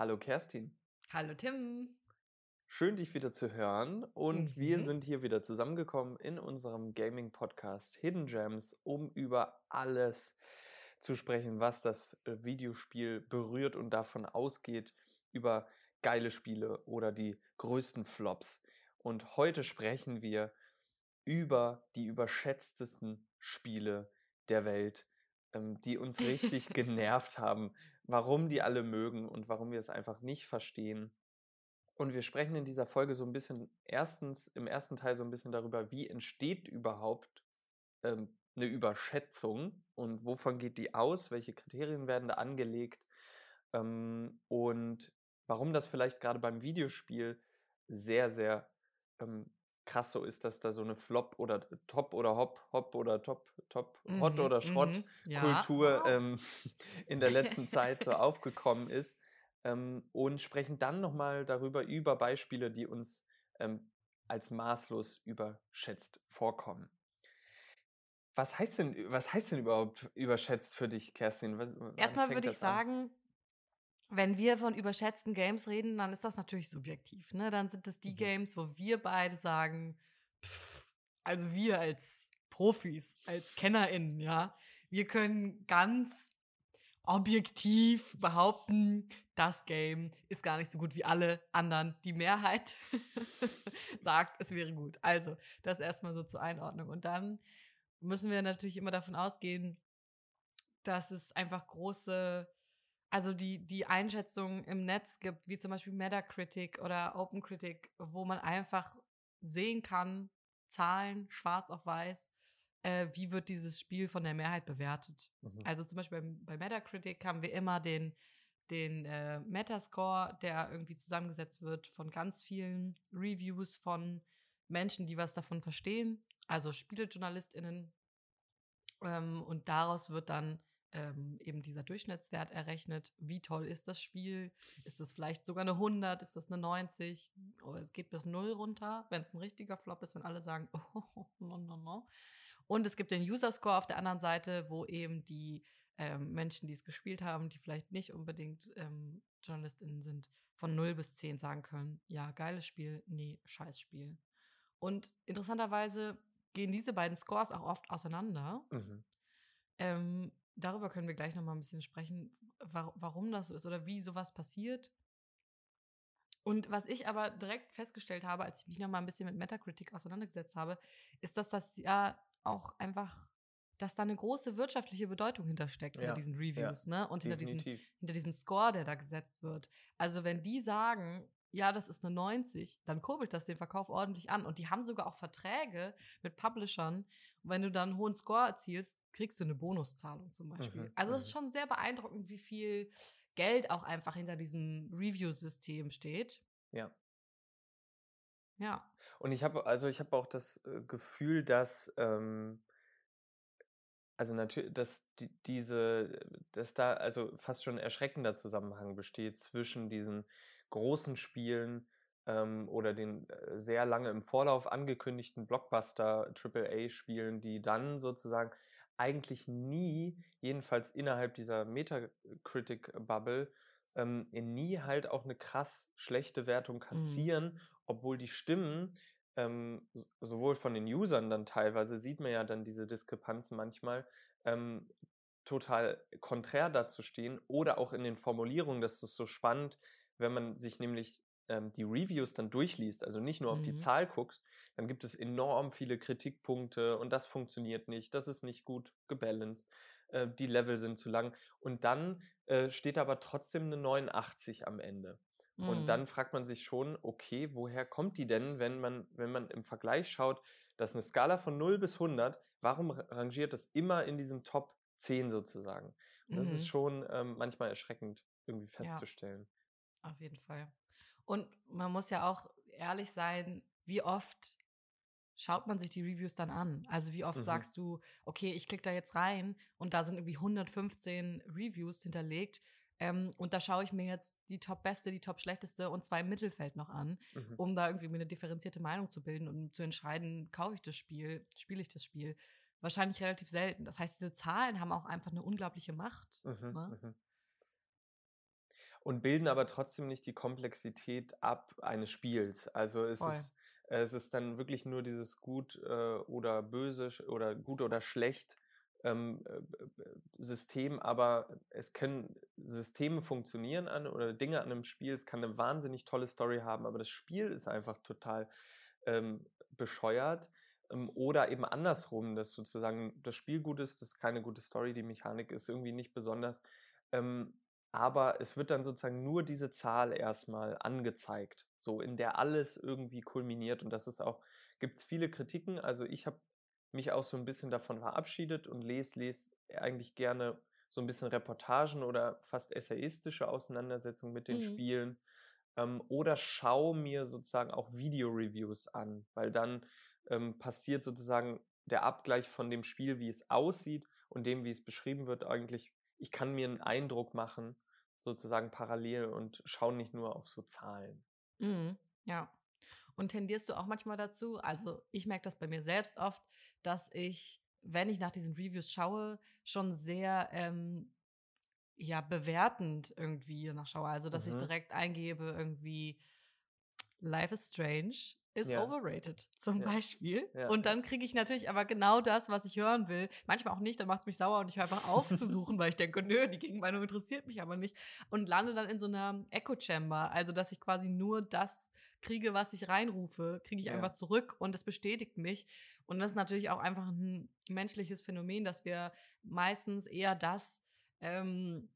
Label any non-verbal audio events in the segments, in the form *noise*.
Hallo Kerstin. Hallo Tim. Schön, dich wieder zu hören. Und wir Mhm. sind hier wieder zusammengekommen in unserem Gaming-Podcast Hidden Gems, um über alles zu sprechen, was das äh, Videospiel berührt und davon ausgeht, über geile Spiele oder die größten Flops. Und heute sprechen wir über die überschätztesten Spiele der Welt, die uns richtig *laughs* genervt haben, warum die alle mögen und warum wir es einfach nicht verstehen. Und wir sprechen in dieser Folge so ein bisschen, erstens, im ersten Teil so ein bisschen darüber, wie entsteht überhaupt ähm, eine Überschätzung und wovon geht die aus, welche Kriterien werden da angelegt ähm, und warum das vielleicht gerade beim Videospiel sehr, sehr ähm, krass so ist, dass da so eine Flop oder Top oder Hop, Hop oder Top, Top, Hot Mhm, oder Schrott mhm. Ja. Kultur Wow. ähm, *laughs* in der letzten *laughs* Zeit so aufgekommen ist ähm, und sprechen dann nochmal darüber, über Beispiele, die uns ähm, als maßlos überschätzt vorkommen. Was heißt denn, was heißt denn überhaupt überschätzt für dich, Kerstin? Was, Erstmal würde ich an? sagen, wenn wir von überschätzten Games reden, dann ist das natürlich subjektiv. Ne? Dann sind es die Mhm. Games, wo wir beide sagen, pff, also wir als Profis, als KennerInnen, ja, wir können ganz objektiv behaupten, das Game ist gar nicht so gut wie alle anderen. Die Mehrheit *laughs* sagt, es wäre gut. Also, das erstmal so zur Einordnung. Und dann müssen wir natürlich immer davon ausgehen, dass es einfach große, also die, die Einschätzungen im Netz gibt, wie zum Beispiel Metacritic oder OpenCritic, wo man einfach sehen kann, Zahlen, schwarz auf weiß, äh, wie wird dieses Spiel von der Mehrheit bewertet. Mhm. Also zum Beispiel bei, bei Metacritic haben wir immer den, den äh, Metascore, der irgendwie zusammengesetzt wird von ganz vielen Reviews von Menschen, die was davon verstehen, also SpielejournalistInnen. Ähm, und daraus wird dann ähm, eben dieser Durchschnittswert errechnet. Wie toll ist das Spiel? Ist das vielleicht sogar eine 100? Ist das eine 90? Oh, es geht bis 0 runter, wenn es ein richtiger Flop ist, wenn alle sagen, *laughs* oh, no, no, no. Und es gibt den User Score auf der anderen Seite, wo eben die ähm, Menschen, die es gespielt haben, die vielleicht nicht unbedingt ähm, JournalistInnen sind, von 0 bis 10 sagen können, ja, geiles Spiel, nee, scheiß Spiel. Und interessanterweise gehen diese beiden Scores auch oft auseinander. Mhm. Ähm, darüber können wir gleich noch mal ein bisschen sprechen, wa warum das so ist oder wie sowas passiert. Und was ich aber direkt festgestellt habe, als ich mich noch mal ein bisschen mit Metacritic auseinandergesetzt habe, ist, dass das ja auch einfach, dass da eine große wirtschaftliche Bedeutung hintersteckt hinter Ja, diesen Reviews, ne? Und hinter diesem, hinter diesem Score, der da gesetzt wird. Also wenn die sagen, ja, das ist eine 90, dann kurbelt das den Verkauf ordentlich an. Und die haben sogar auch Verträge mit Publishern. Und wenn du dann einen hohen Score erzielst, kriegst du eine Bonuszahlung zum Beispiel. Mhm, also es ist mhm. schon sehr beeindruckend, wie viel Geld auch einfach hinter diesem Review-System steht. Ja. Ja. Und ich habe, also ich habe auch das äh, Gefühl, dass, ähm, also natürlich, dass die, diese, dass da also fast schon ein erschreckender Zusammenhang besteht zwischen diesen großen Spielen ähm, oder den äh, sehr lange im Vorlauf angekündigten Blockbuster AAA-Spielen, die dann sozusagen eigentlich nie, jedenfalls innerhalb dieser Metacritic-Bubble, ähm, nie halt auch eine krass schlechte Wertung kassieren, obwohl die Stimmen ähm, sowohl von den Usern dann teilweise sieht man ja dann diese Diskrepanzen manchmal ähm, total konträr dazu stehen oder auch in den Formulierungen, das ist so spannend, wenn man sich nämlich ähm, die Reviews dann durchliest, also nicht nur auf die Mhm. Zahl guckt, dann gibt es enorm viele Kritikpunkte und das funktioniert nicht, das ist nicht gut gebalanced, äh, die Level sind zu lang und dann äh, steht aber trotzdem eine 89 am Ende. Und Mhm. dann fragt man sich schon, okay, woher kommt die denn, wenn man, wenn man im Vergleich schaut, dass eine Skala von 0 bis 100, warum ra- rangiert das immer in diesem Top 10 sozusagen? Und das Mhm. ist schon ähm, manchmal erschreckend irgendwie festzustellen. Auf jeden Fall. Und man muss ja auch ehrlich sein, wie oft schaut man sich die Reviews dann an? Also wie oft Mhm. sagst du, okay, ich klicke da jetzt rein und da sind irgendwie 115 Reviews hinterlegt ähm, und da schaue ich mir jetzt die Top-Beste, die Top-Schlechteste und zwei im Mittelfeld noch an, Mhm. um da irgendwie mir eine differenzierte Meinung zu bilden und zu entscheiden, kaufe ich das Spiel, spiele ich das Spiel. Wahrscheinlich relativ selten. Das heißt, diese Zahlen haben auch einfach eine unglaubliche Macht. Mhm, Ne? Und bilden aber trotzdem nicht die Komplexität ab eines Spiels. Also es Voll. ist, es ist dann wirklich nur dieses gut äh, oder böse oder gut oder schlecht ähm, äh, äh, System, aber es können Systeme funktionieren an oder Dinge an einem Spiel. Es kann eine wahnsinnig tolle Story haben, aber das Spiel ist einfach total ähm, bescheuert. Ähm, oder eben andersrum, dass sozusagen das Spiel gut ist, das ist keine gute Story, die Mechanik ist irgendwie nicht besonders. Ähm, aber es wird dann sozusagen nur diese Zahl erstmal angezeigt, so in der alles irgendwie kulminiert. Und das ist auch, gibt es viele Kritiken. Also ich habe mich auch so ein bisschen davon verabschiedet und lese, lese eigentlich gerne so ein bisschen Reportagen oder fast essayistische Auseinandersetzungen mit den Mhm. Spielen. Ähm, oder schau mir sozusagen auch Video-Reviews an, weil dann ähm, passiert sozusagen der Abgleich von dem Spiel, wie es aussieht und dem, wie es beschrieben wird, eigentlich. Ich kann mir einen Eindruck machen, sozusagen parallel und schaue nicht nur auf so Zahlen. Mhm, ja. Und tendierst du auch manchmal dazu? Also ich merke das bei mir selbst oft, dass ich, wenn ich nach diesen Reviews schaue, schon sehr ähm, ja bewertend irgendwie nachschaue. Also dass ich Mhm. direkt eingebe irgendwie Life is Strange is Ja. overrated zum Ja. Beispiel. Ja, Und dann kriege ich natürlich aber genau das, was ich hören will. Manchmal auch nicht, dann macht es mich sauer und ich höre einfach auf zu suchen, weil ich denke, nö, die Gegenmeinung interessiert mich aber nicht. Und lande dann in so einer Echo Chamber, also dass ich quasi nur das kriege, was ich reinrufe, kriege ich einfach zurück und es bestätigt mich. Und das ist natürlich auch einfach ein menschliches Phänomen, dass wir meistens eher das ähm,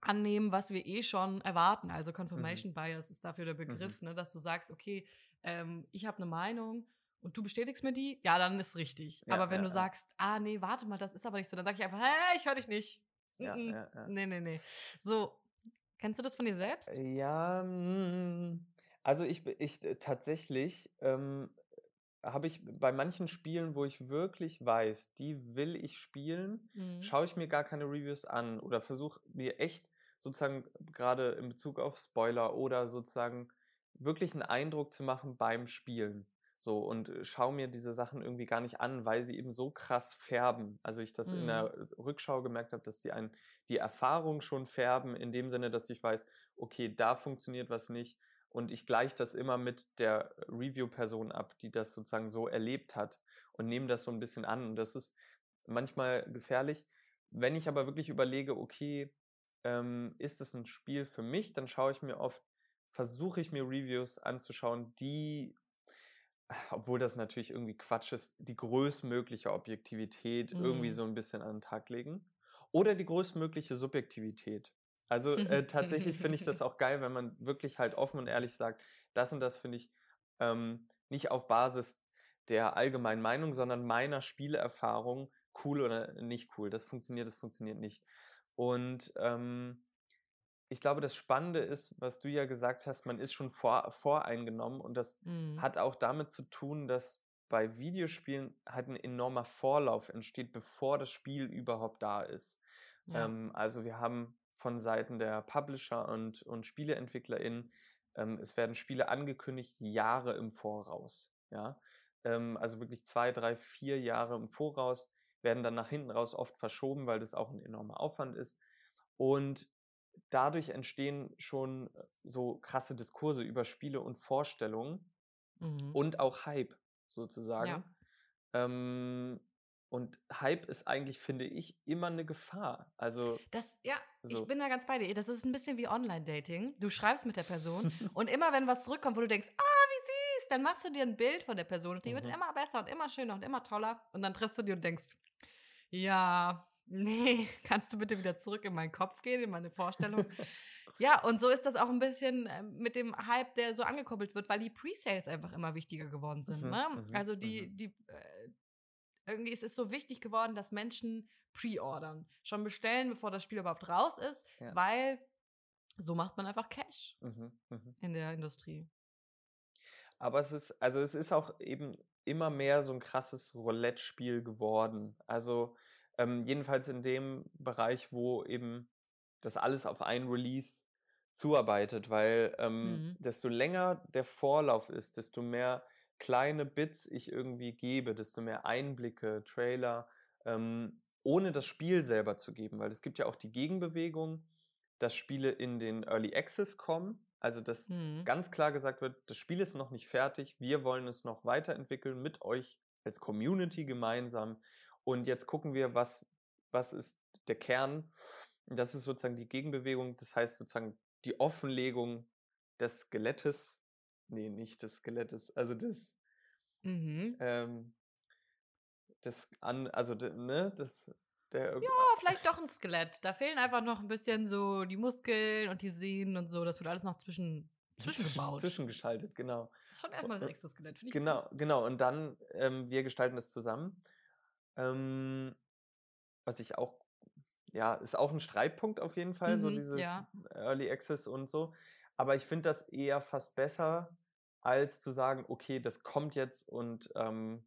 annehmen, was wir eh schon erwarten. Also Confirmation Bias ist dafür der Begriff, ne, dass du sagst, okay, ähm, ich habe eine Meinung und du bestätigst mir die, ja, dann ist richtig. Ja, aber wenn ja, du ja. sagst, ah, nee, warte mal, das ist aber nicht so, dann sage ich einfach, hä, ich höre dich nicht. Ja, Mm, mm. Nee, nee, nee. So, kennst du das von dir selbst? Ja, mm, also ich, ich äh, tatsächlich ähm, habe ich bei manchen Spielen, wo ich wirklich weiß, die will ich spielen, Mhm. schaue ich mir gar keine Reviews an oder versuche mir echt sozusagen gerade in Bezug auf Spoiler oder sozusagen wirklich einen Eindruck zu machen beim Spielen. So und äh, schaue mir diese Sachen irgendwie gar nicht an, weil sie eben so krass färben. Also ich das in Mhm. der Rückschau gemerkt habe, dass sie einen die Erfahrung schon färben, in dem Sinne, dass ich weiß, okay, da funktioniert was nicht. Und ich gleiche das immer mit der Review-Person ab, die das sozusagen so erlebt hat und nehme das so ein bisschen an. Und das ist manchmal gefährlich. Wenn ich aber wirklich überlege, okay, ähm, ist das ein Spiel für mich, dann schaue ich mir oft, versuche ich mir Reviews anzuschauen, die, obwohl das natürlich irgendwie Quatsch ist, die größtmögliche Objektivität irgendwie Mhm. so ein bisschen an den Tag legen. Oder die größtmögliche Subjektivität. Also äh, tatsächlich finde ich das *laughs* auch geil, wenn man wirklich halt offen und ehrlich sagt, das und das finde ich ähm, nicht auf Basis der allgemeinen Meinung, sondern meiner Spielerfahrung cool oder nicht cool. Das funktioniert, das funktioniert nicht. Und ähm, ich glaube, das Spannende ist, was du ja gesagt hast, man ist schon vor, voreingenommen und das Mhm. hat auch damit zu tun, dass bei Videospielen halt ein enormer Vorlauf entsteht, bevor das Spiel überhaupt da ist. Ja. Ähm, also wir haben von Seiten der Publisher und, und SpieleentwicklerInnen, ähm, es werden Spiele angekündigt Jahre im Voraus. Ja? Ähm, also wirklich zwei, drei, vier Jahre im Voraus werden dann nach hinten raus oft verschoben, weil das auch ein enormer Aufwand ist. Und dadurch entstehen schon äh, so krasse Diskurse über Spiele und Vorstellungen Mhm. und auch Hype sozusagen. Ja. Ähm, und Hype ist eigentlich, finde ich, immer eine Gefahr. Also, Das, ja, So. ich bin da ganz bei dir. Das ist ein bisschen wie Online-Dating. Du schreibst mit der Person *laughs* und immer wenn was zurückkommt, wo du denkst, ah, wie süß, dann machst du dir ein Bild von der Person und die wird Mhm. immer besser und immer schöner und immer toller. Und dann triffst du die und denkst, ja, nee, *laughs* kannst du bitte wieder zurück in meinen Kopf gehen, in meine Vorstellung? *laughs* ja, und so ist das auch ein bisschen äh, mit dem Hype, der so angekoppelt wird, weil die Pre-Sales einfach immer wichtiger geworden sind. Mhm, Ne? mhm, Also die, die äh, irgendwie ist es so wichtig geworden, dass Menschen pre-ordern, schon bestellen, bevor das Spiel überhaupt raus ist, Ja. weil so macht man einfach Cash mhm, mhm. in der Industrie. Aber es ist, also es ist auch eben immer mehr so ein krasses Roulette-Spiel geworden. Also ähm, jedenfalls in dem Bereich, wo eben das alles auf einen Release zuarbeitet, weil ähm, Mhm. desto länger der Vorlauf ist, desto mehr kleine Bits ich irgendwie gebe, desto mehr Einblicke, Trailer, ähm, ohne das Spiel selber zu geben, weil es gibt ja auch die Gegenbewegung, dass Spiele in den Early Access kommen. Also, dass Mhm. ganz klar gesagt wird, das Spiel ist noch nicht fertig, wir wollen es noch weiterentwickeln mit euch als Community gemeinsam. Und jetzt gucken wir, was, was ist der Kern. Das ist sozusagen die Gegenbewegung, das heißt sozusagen die Offenlegung des Skelettes. Nee, nicht des Skelettes, also des, Mhm. ähm, des an, also de, ne, des, der, Oh, vielleicht doch ein Skelett. Da fehlen einfach noch ein bisschen so die Muskeln und die Sehnen und so. Das wird alles noch zwischen, *laughs* zwischengebaut. zwischengeschaltet, genau. Das ist schon erstmal das Exoskelett, finde ich. Genau, genau. Und dann, ähm, wir gestalten das zusammen. Ähm, was ich auch, ja, ist auch ein Streitpunkt auf jeden Fall, so Mhm, dieses ja. Early Access und so. Aber ich finde das eher fast besser, als zu sagen, okay, das kommt jetzt und ähm,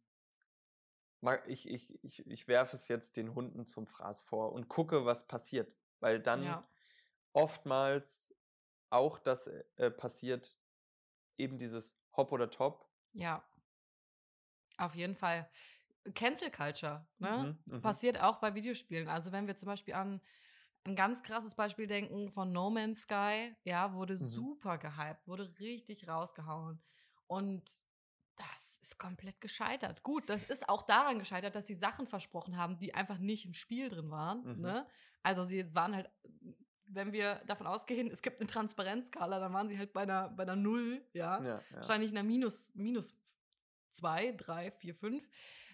ich, ich, ich, ich werfe es jetzt den Hunden zum Fraß vor und gucke, was passiert. Weil dann Ja. oftmals auch das äh, passiert, eben dieses Hop oder Top. Ja. Auf jeden Fall. Cancel Culture, ne? Mhm, mhm. Passiert auch bei Videospielen. Also wenn wir zum Beispiel an ein ganz krasses Beispiel denken von No Man's Sky, ja, wurde Mhm. super gehypt, wurde richtig rausgehauen. Und das ist komplett gescheitert. Gut, das ist auch daran gescheitert, dass sie Sachen versprochen haben, die einfach nicht im Spiel drin waren. Mhm. Ne? Also sie waren halt, wenn wir davon ausgehen, es gibt eine Transparenzskala, dann waren sie halt bei einer, bei einer Null, ja. Ja. Wahrscheinlich einer minus, minus zwei, drei, vier, fünf.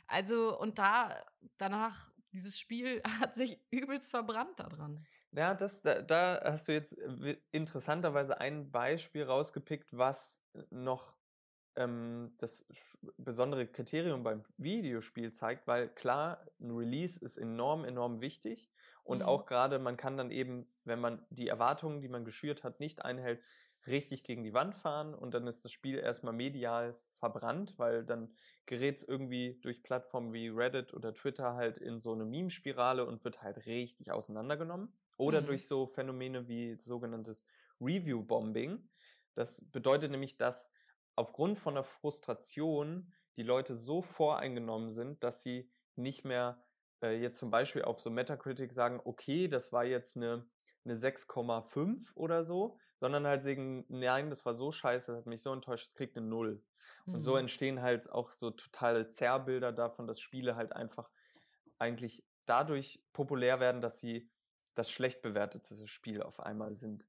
Also, und da, danach, dieses Spiel *laughs* hat sich übelst verbrannt daran. Ja, das, da, da hast du jetzt äh, interessanterweise ein Beispiel rausgepickt, was noch ähm, das besondere Kriterium beim Videospiel zeigt, weil klar, ein Release ist enorm, enorm wichtig und Mhm. auch gerade man kann dann eben, wenn man die Erwartungen, die man geschürt hat, nicht einhält, richtig gegen die Wand fahren und dann ist das Spiel erstmal medial verbrannt, weil dann gerät es irgendwie durch Plattformen wie Reddit oder Twitter halt in so eine Meme-Spirale und wird halt richtig auseinandergenommen. Oder Mhm. durch so Phänomene wie sogenanntes Review-Bombing. Das bedeutet nämlich, dass aufgrund von der Frustration die Leute so voreingenommen sind, dass sie nicht mehr äh, jetzt zum Beispiel auf so Metacritic sagen, okay, das war jetzt eine, eine 6,5 oder so, sondern halt sagen, nein, das war so scheiße, das hat mich so enttäuscht, es kriegt eine Null. Und so Mhm. entstehen halt auch so totale Zerrbilder davon, dass Spiele halt einfach eigentlich dadurch populär werden, dass sie das schlecht bewertete Spiel auf einmal sind.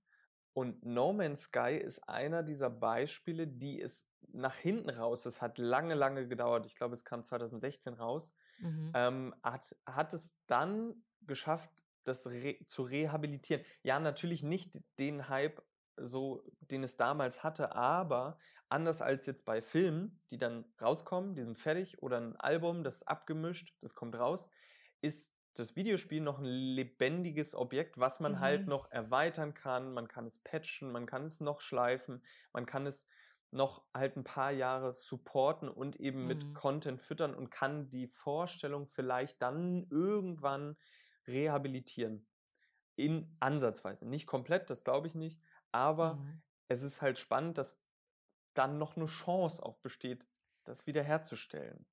Und No Man's Sky ist einer dieser Beispiele, die es nach hinten raus, es hat lange, lange gedauert, ich glaube, es kam 2016 raus, Mhm. ähm, hat, hat es dann geschafft, das re zu rehabilitieren. Ja, natürlich nicht den Hype, so, den es damals hatte, aber anders als jetzt bei Filmen, die dann rauskommen, die sind fertig, oder ein Album, das ist abgemischt, das kommt raus, ist das Videospiel noch ein lebendiges Objekt, was man halt Mhm. noch erweitern kann. Man kann es patchen, man kann es noch schleifen, man kann es noch halt ein paar Jahre supporten und eben mit Mhm. Content füttern und kann die Vorstellung vielleicht dann irgendwann rehabilitieren. In Ansatzweise. Nicht komplett, das glaube ich nicht, aber Mhm. es ist halt spannend, dass dann noch eine Chance auch besteht, das wiederherzustellen.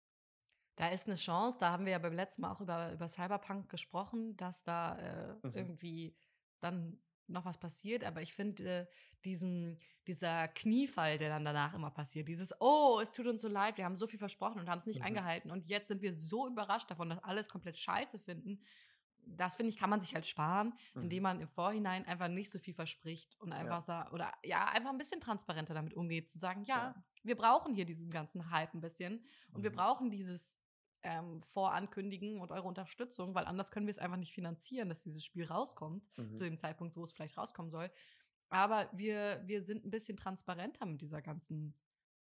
Da ist eine Chance, da haben wir ja beim letzten Mal auch über, über Cyberpunk gesprochen, dass da äh, Mhm. irgendwie dann noch was passiert. Aber ich finde äh, diesen, dieser Kniefall, der dann danach immer passiert, dieses, oh, es tut uns so leid, wir haben so viel versprochen und haben es nicht Mhm. eingehalten und jetzt sind wir so überrascht davon, dass alles komplett scheiße finden. Das finde ich, kann man sich halt sparen, indem Mhm. man im Vorhinein einfach nicht so viel verspricht und einfach sa oder ja, einfach ein bisschen transparenter damit umgeht, zu sagen, ja, Ja. wir brauchen hier diesen ganzen Hype ein bisschen und wir Mhm. brauchen dieses ähm, Vorankündigen und eure Unterstützung, weil anders können wir es einfach nicht finanzieren, dass dieses Spiel rauskommt, Mhm. zu dem Zeitpunkt, wo es vielleicht rauskommen soll. Aber wir, wir sind ein bisschen transparenter mit dieser ganzen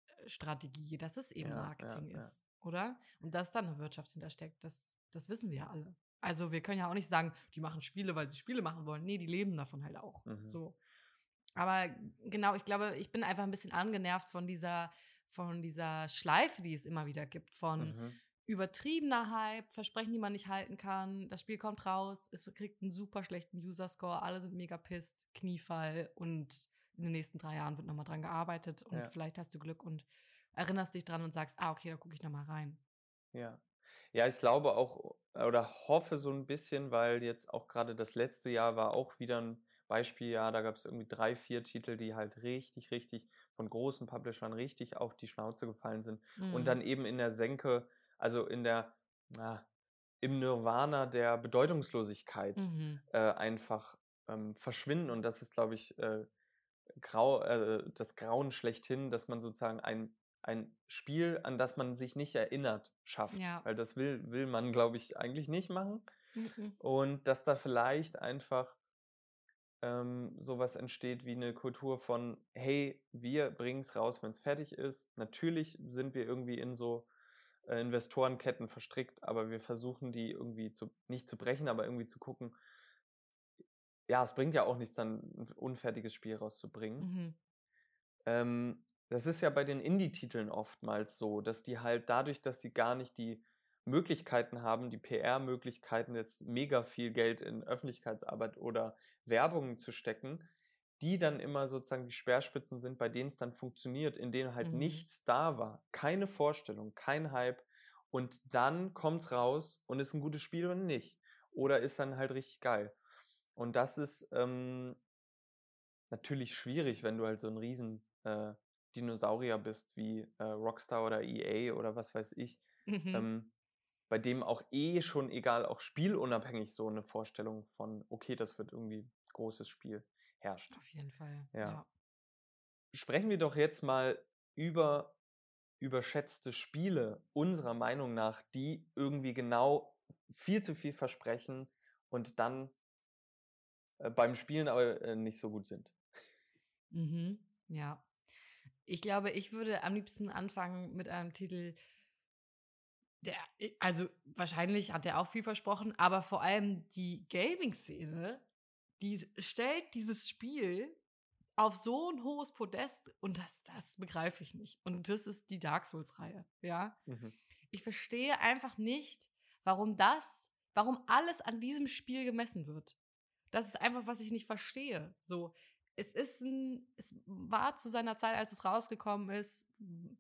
äh, Strategie, dass es eben Ja, ja, Marketing ja. ist, oder? Und dass da eine Wirtschaft hintersteckt, das, das wissen wir ja alle. Also wir können ja auch nicht sagen, die machen Spiele, weil sie Spiele machen wollen. Nee, die leben davon halt auch. Mhm. So. Aber genau, ich glaube, ich bin einfach ein bisschen angenervt von dieser, von dieser Schleife, die es immer wieder gibt, von Mhm. übertriebener Hype, Versprechen, die man nicht halten kann. Das Spiel kommt raus, es kriegt einen super schlechten User-Score, alle sind mega pisst, Kniefall und in den nächsten drei Jahren wird nochmal dran gearbeitet und Ja. vielleicht hast du Glück und erinnerst dich dran und sagst, ah, okay, da gucke ich nochmal rein. Ja. Ja, ich glaube auch oder hoffe so ein bisschen, weil jetzt auch gerade das letzte Jahr war auch wieder ein Beispiel, ja, da gab es irgendwie drei, vier Titel, die halt richtig, richtig von großen Publishern richtig auf die Schnauze gefallen sind. Mhm. Und dann eben in der Senke, also in der, na, im Nirvana der Bedeutungslosigkeit Mhm. äh, einfach ähm, verschwinden. Und das ist, glaube ich, äh, grau, äh, das Grauen schlechthin, dass man sozusagen ein, ein Spiel, an das man sich nicht erinnert, schafft. Ja. Weil das will, will man, glaube ich, eigentlich nicht machen. Mhm. Und dass da vielleicht einfach ähm, sowas entsteht wie eine Kultur von, hey, wir bringen es raus, wenn es fertig ist. Natürlich sind wir irgendwie in so äh, Investorenketten verstrickt, aber wir versuchen die irgendwie zu, nicht zu brechen, aber irgendwie zu gucken, ja, es bringt ja auch nichts, dann ein unfertiges Spiel rauszubringen. Mhm. Ähm, das ist ja bei den Indie-Titeln oftmals so, dass die halt dadurch, dass sie gar nicht die Möglichkeiten haben, die PR-Möglichkeiten, jetzt mega viel Geld in Öffentlichkeitsarbeit oder Werbung zu stecken, die dann immer sozusagen die Speerspitzen sind, bei denen es dann funktioniert, in denen halt Mhm. nichts da war, keine Vorstellung, kein Hype und dann kommt's raus und ist ein gutes Spiel oder nicht. Oder ist dann halt richtig geil. Und das ist ähm, natürlich schwierig, wenn du halt so ein riesen äh, Dinosaurier bist wie äh, Rockstar oder EA oder was weiß ich, Mhm. ähm, bei dem auch eh schon, egal, auch spielunabhängig so eine Vorstellung von, okay, das wird irgendwie großes Spiel herrscht. Auf jeden Fall. Ja. Ja. Sprechen wir doch jetzt mal über überschätzte Spiele unserer Meinung nach, die irgendwie genau viel zu viel versprechen und dann äh, beim Spielen aber äh, nicht so gut sind. Mhm. Ja. Ich glaube, ich würde am liebsten anfangen mit einem Titel, der, also wahrscheinlich hat er auch viel versprochen, aber vor allem die Gaming-Szene, die stellt dieses Spiel auf so ein hohes Podest und das, das begreife ich nicht. Und das ist die Dark Souls-Reihe, ja. Mhm. Ich verstehe einfach nicht, warum das, warum alles an diesem Spiel gemessen wird. Das ist einfach, was ich nicht verstehe. So, es ist ein, es war zu seiner Zeit, als es rausgekommen ist,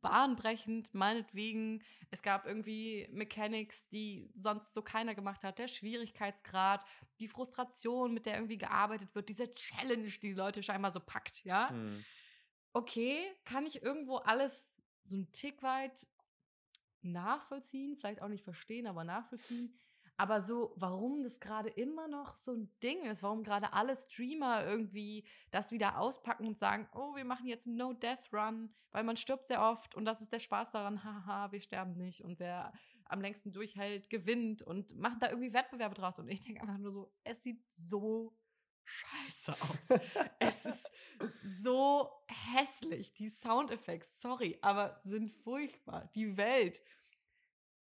bahnbrechend, meinetwegen. Es gab irgendwie Mechanics, die sonst so keiner gemacht hat. Der Schwierigkeitsgrad, die Frustration, mit der irgendwie gearbeitet wird, diese Challenge, die die Leute scheinbar so packt, ja Hm. okay, kann ich irgendwo alles so einen Tick weit nachvollziehen, vielleicht auch nicht verstehen, aber nachvollziehen. Aber so, warum das gerade immer noch so ein Ding ist, warum gerade alle Streamer irgendwie das wieder auspacken und sagen, oh, wir machen jetzt einen No-Death-Run, weil man stirbt sehr oft und das ist der Spaß daran, *laughs* haha, wir sterben nicht und wer am längsten durchhält, gewinnt und machen da irgendwie Wettbewerbe draus. Und ich denke einfach nur so, es sieht so scheiße aus. *laughs* es ist so hässlich. Die Soundeffekte, sorry, aber sind furchtbar. Die Welt.